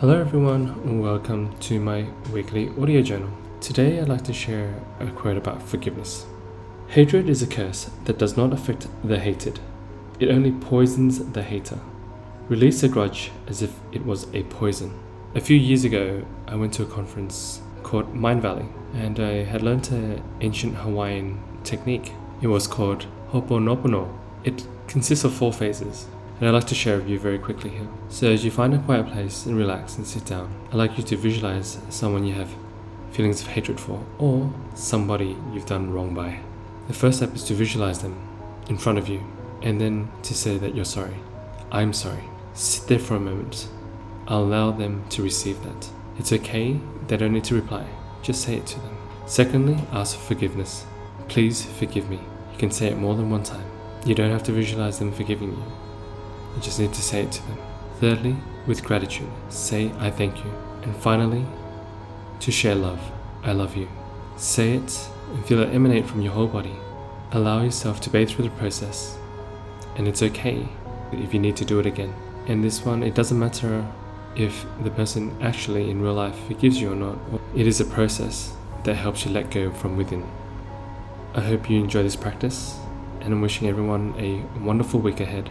Hello, everyone, and welcome to my weekly audio journal. Today, I'd like to share a quote about forgiveness. Hatred is a curse that does not affect the hated, it only poisons the hater. Release a grudge as if it was a poison. A few years ago, I went to a conference called Mind Valley, and I had learned an ancient Hawaiian technique. It was called Ho'oponopono. It consists of four phases and I'd like to share with you very quickly here. So, as you find a quiet place and relax and sit down, I'd like you to visualize someone you have feelings of hatred for or somebody you've done wrong by. The first step is to visualize them in front of you and then to say that you're sorry. I'm sorry. Sit there for a moment. I'll allow them to receive that. It's okay, they don't need to reply. Just say it to them. Secondly, ask for forgiveness. Please forgive me. You can say it more than one time. You don't have to visualize them forgiving you. You just need to say it to them. Thirdly, with gratitude, say I thank you. And finally, to share love. I love you. Say it and feel it emanate from your whole body. Allow yourself to bathe through the process. And it's okay if you need to do it again. And this one, it doesn't matter if the person actually in real life forgives you or not. It is a process that helps you let go from within. I hope you enjoy this practice, and I'm wishing everyone a wonderful week ahead.